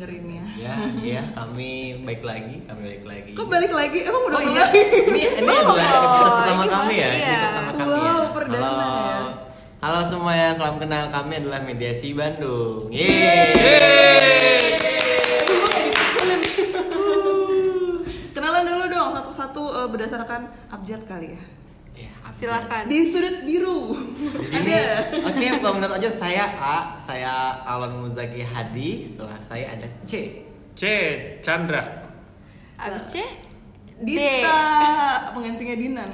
dengerinnya. Ya, ya kami baik lagi, kami baik lagi. Kok balik lagi? Emang udah Oh iya, ini ini Belum adalah episode pertama ini kami ya, iya. pertama kami ya. Wow, perdana Halo, ya. halo semuanya, salam kenal kami adalah Mediasi Bandung. Yeay. Kenalan dulu dong satu-satu eh, berdasarkan abjad kali ya. Ya, Silahkan. Di sudut biru. Di sini, Ada. oke, kalau menurut aja saya A, saya Alon Muzaki Hadi. Setelah saya ada C. C. Chandra. Abis C D Dita, penggantinya Dinan.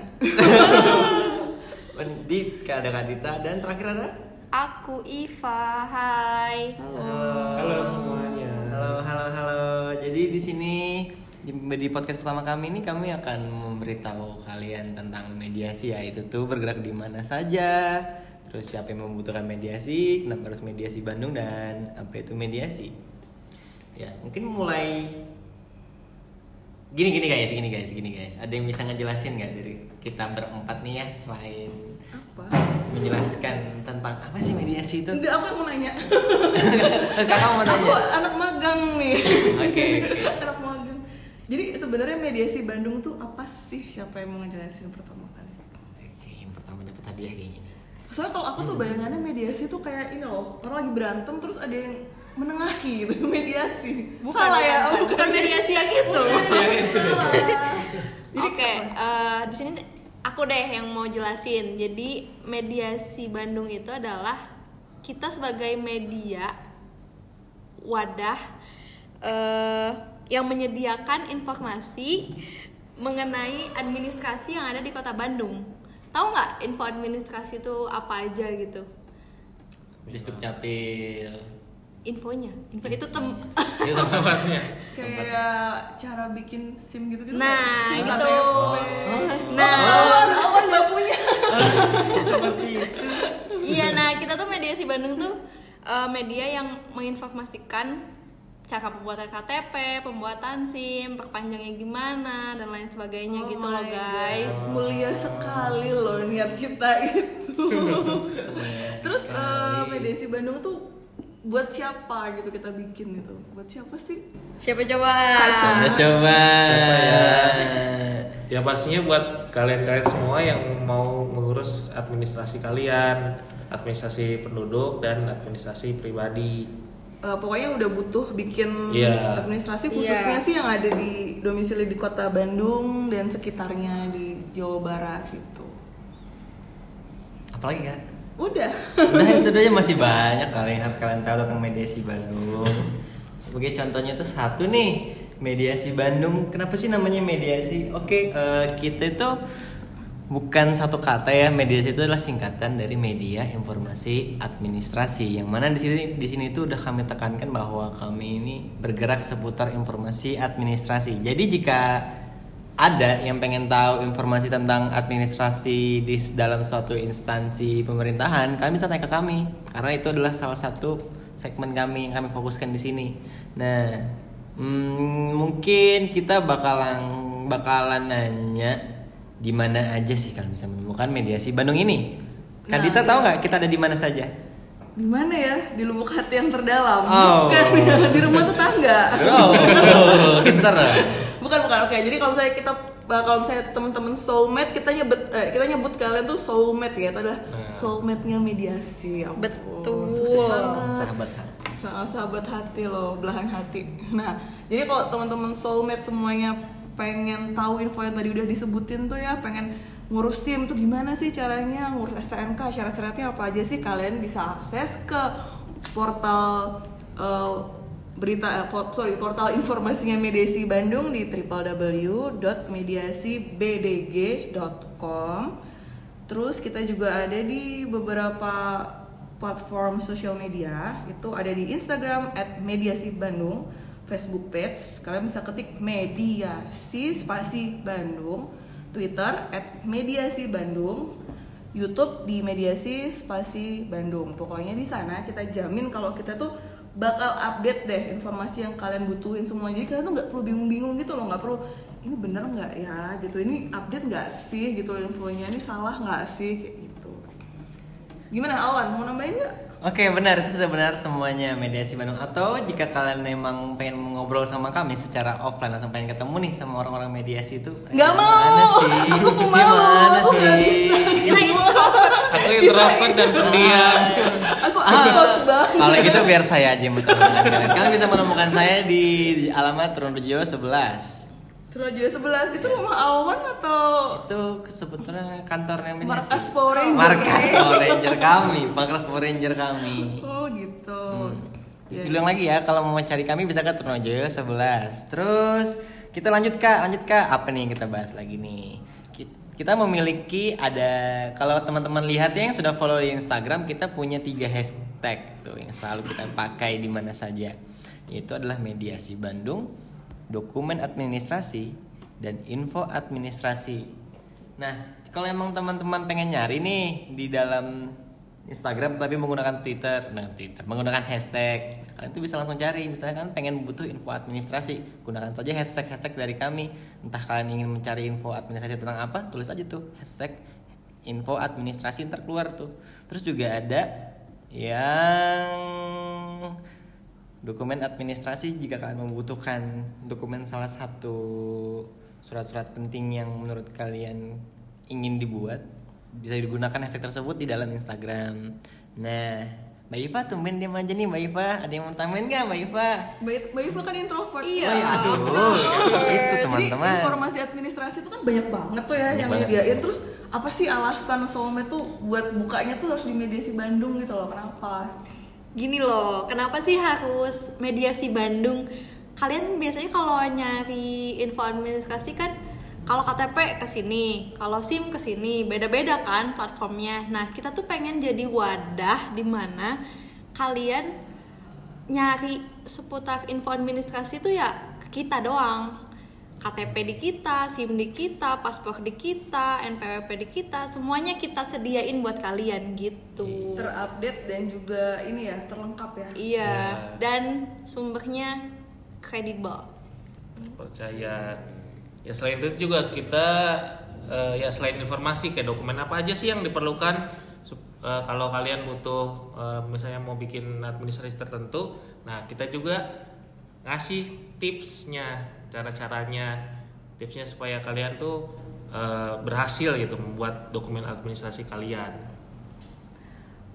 Dit, ada Kak Dita dan terakhir ada. Aku Iva Hai Halo semuanya. Halo, halo, halo. Jadi di sini di, di podcast pertama kami ini kami akan memberitahu kalian tentang mediasi ya itu tuh bergerak di mana saja, terus siapa yang membutuhkan mediasi, kenapa harus mediasi Bandung dan apa itu mediasi. Ya mungkin mulai gini gini guys, gini guys, gini guys. Ada yang bisa ngejelasin nggak dari kita berempat nih ya selain Apa? menjelaskan tentang apa sih mediasi itu? Enggak, aku yang mau nanya. Kakak mau Aku nanya. anak magang nih. Oke, oke. anak magang. Jadi sebenarnya mediasi Bandung tuh apa sih? Siapa yang mau ngejelasin pertama kali? Oke, yang pertama dapat hadiah kayaknya nih. Soalnya kalau aku tuh bayangannya mediasi tuh kayak ini loh, orang lagi berantem terus ada yang menengahi gitu, mediasi. Salah ya, oh, bukan mediasi yang gitu Salah. Jadi Oke, eh, di sini aku deh yang mau jelasin. Jadi mediasi Bandung itu adalah kita sebagai media wadah eh, yang menyediakan informasi mengenai administrasi yang ada di kota Bandung. Tahu nggak info administrasi itu apa aja gitu? Di Capil. Infonya, info itu tem Itu Tempatnya. kayak cara bikin SIM gitu gitu. Nah, SIM gitu. KTP. Nah, Awan, awan nggak punya. seperti itu. Iya, nah kita tuh mediasi Bandung tuh eh, media yang menginformasikan cara pembuatan KTP, pembuatan SIM, perpanjangnya gimana dan lain sebagainya Oh gitu loh guys. God, Mulia sekali loh niat kita itu. Terus eh, mediasi Bandung tuh buat siapa gitu kita bikin itu? Buat siapa sih? Siapa coba? Coba coba. Siapa ya? Ya pastinya buat kalian-kalian semua yang mau mengurus administrasi kalian, administrasi penduduk dan administrasi pribadi. Eh, pokoknya udah butuh bikin Iya. administrasi khususnya Iya. sih yang ada di domisili di kota Bandung dan sekitarnya di Jawa Barat gitu. Apalagi kan? Udah. Udah itu aja masih banyak kali yang harus kalian tahu tentang mediasi Bandung. Sebagai contohnya tuh satu nih mediasi Bandung. Kenapa sih namanya mediasi? Oke, eh, kita itu bukan satu kata ya. Mediasi itu adalah singkatan dari media informasi administrasi. Yang mana di sini di sini tuh udah kami tekankan bahwa kami ini bergerak seputar informasi administrasi. Jadi jika ada yang pengen tahu informasi tentang administrasi di dalam suatu instansi pemerintahan, kalian bisa tanya ke kami karena itu adalah salah satu segmen kami yang kami fokuskan di sini. Nah, hmm, mungkin kita bakalan bakalan nanya di mana aja sih kalian bisa menemukan mediasi Bandung ini. Kak Nah, iya. tahu nggak kita ada di mana saja? Di mana ya? Di lubuk hati yang terdalam. Oh. Bukan ya, di rumah tetangga. Oh, bukan bukan oke jadi kalau saya kita uh, kalau misalnya teman-teman soulmate kita nyebut eh, kita nyebut kalian tuh soulmate ya itu adalah soulmate-nya mediasi ya ampun. Betul. Sahabat hati. Nah, sahabat hati loh belahan hati nah jadi kalau teman-teman soulmate semuanya pengen tahu info yang tadi udah disebutin tuh ya pengen ngurus SIM tuh gimana sih caranya ngurus STNK syarat-syaratnya apa aja sih kalian bisa akses ke portal eh, berita eh, sorry portal informasinya mediasi Bandung di www.mediasibdg.com terus kita juga ada di beberapa platform sosial media itu ada di Instagram @mediasi Bandung Facebook page kalian bisa ketik mediasi spasi Bandung Twitter @mediasi Bandung YouTube di mediasi spasi Bandung. Pokoknya di sana kita jamin kalau kita tuh bakal update deh informasi yang kalian butuhin semua. Jadi kalian tuh nggak perlu bingung-bingung gitu loh, nggak perlu ini bener nggak ya gitu, ini update nggak sih gitu infonya, ini salah nggak sih. Gimana Awan mau nambahin nggak? Oke benar itu sudah benar semuanya mediasi Bandung atau jika kalian memang pengen ngobrol sama kami secara offline langsung pengen ketemu nih sama orang-orang mediasi itu Nggak mau. sih Aku pemalu, aku nggak sih Kita introvert. Aku introvert dan pendiam. Aku akos banget. kalau gitu biar saya aja yang kalian bisa menemukan saya di alamat Turunrejo 11 Surajo 11 itu rumah Alwan atau itu sebetulnya kantornya mediasi markas Power Ranger? markas Power Ranger kami markas Power Ranger kami Oh gitu. Ya. Bilang lagi ya, kalau mau cari kami bisa ke Trunojo 11. Terus kita lanjut kak, lanjut kak. Apa nih yang kita bahas lagi nih? Ki- Kita memiliki ada, kalau teman-teman lihat ya yang sudah follow di Instagram, kita punya tiga hashtag tuh yang selalu kita pakai di mana saja. Yaitu adalah mediasi Bandung, dokumen administrasi, dan info administrasi. Nah, kalau emang teman-teman pengen nyari nih di dalam Instagram tapi menggunakan Twitter, nah Twitter menggunakan hashtag, kalian tuh bisa langsung cari. Misalnya kan pengen butuh info administrasi, gunakan saja hashtag hashtag dari kami. Entah kalian ingin mencari info administrasi tentang apa, tulis aja tuh hashtag info administrasi ntar keluar tuh. Terus juga ada yang dokumen administrasi jika kalian membutuhkan dokumen salah satu surat-surat penting yang menurut kalian ingin dibuat bisa digunakan hashtag tersebut di dalam Instagram. Nah, Mbak Iva tumben dia aja nih Mbak Iva. Ada yang mau tambahin nggak Mbak Iva? Mbak Mbak Iva kan introvert. Iya. Oh, ya, aduh, Oke, itu teman-teman. Jadi informasi administrasi itu kan banyak banget tuh ya yang banget. nyediain. Terus apa sih alasan Soulmate tuh buat bukanya tuh harus di mediasi Bandung gitu loh? Kenapa? Gini loh, kenapa sih harus mediasi Bandung? Kalian biasanya kalau nyari info administrasi kan kalau KTP ke sini, kalau SIM ke sini, beda-beda kan platformnya. Nah, kita tuh pengen jadi wadah di mana kalian nyari seputar info administrasi tuh ya kita doang. KTP di kita, SIM di kita, paspor di kita, NPWP di kita, semuanya kita sediain buat kalian gitu. Terupdate dan juga ini ya terlengkap ya. Iya, dan sumbernya kredibel. percaya ya selain itu juga kita eh, ya selain informasi kayak dokumen apa aja sih yang diperlukan eh, kalau kalian butuh eh, misalnya mau bikin administrasi tertentu nah kita juga ngasih tipsnya cara-caranya tipsnya supaya kalian tuh eh, berhasil gitu membuat dokumen administrasi kalian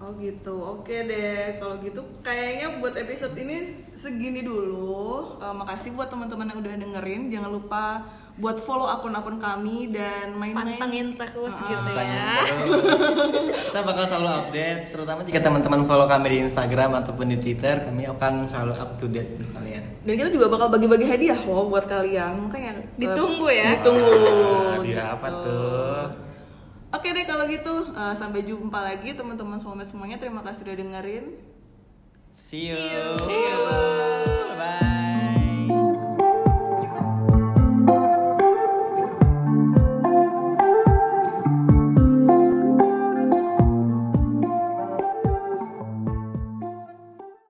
Oh gitu, oke deh. Kalau gitu kayaknya buat episode ini segini dulu. Eh, makasih buat teman-teman yang udah dengerin. Jangan lupa buat follow akun-akun kami dan main-main. Pantengin terus Ah, gitu ya. terus. Kita bakal selalu update, terutama jika teman-teman follow kami di Instagram ataupun di Twitter, kami akan selalu up to date untuk kalian. Dan kita juga bakal bagi-bagi hadiah loh buat kalian. Makanya Ditunggu ya. Ditunggu. Nah, dia apa gitu. tuh Oke deh kalau gitu eh, sampai jumpa lagi teman-teman soulmate semuanya. Terima kasih udah dengerin. See you. See you. Bye.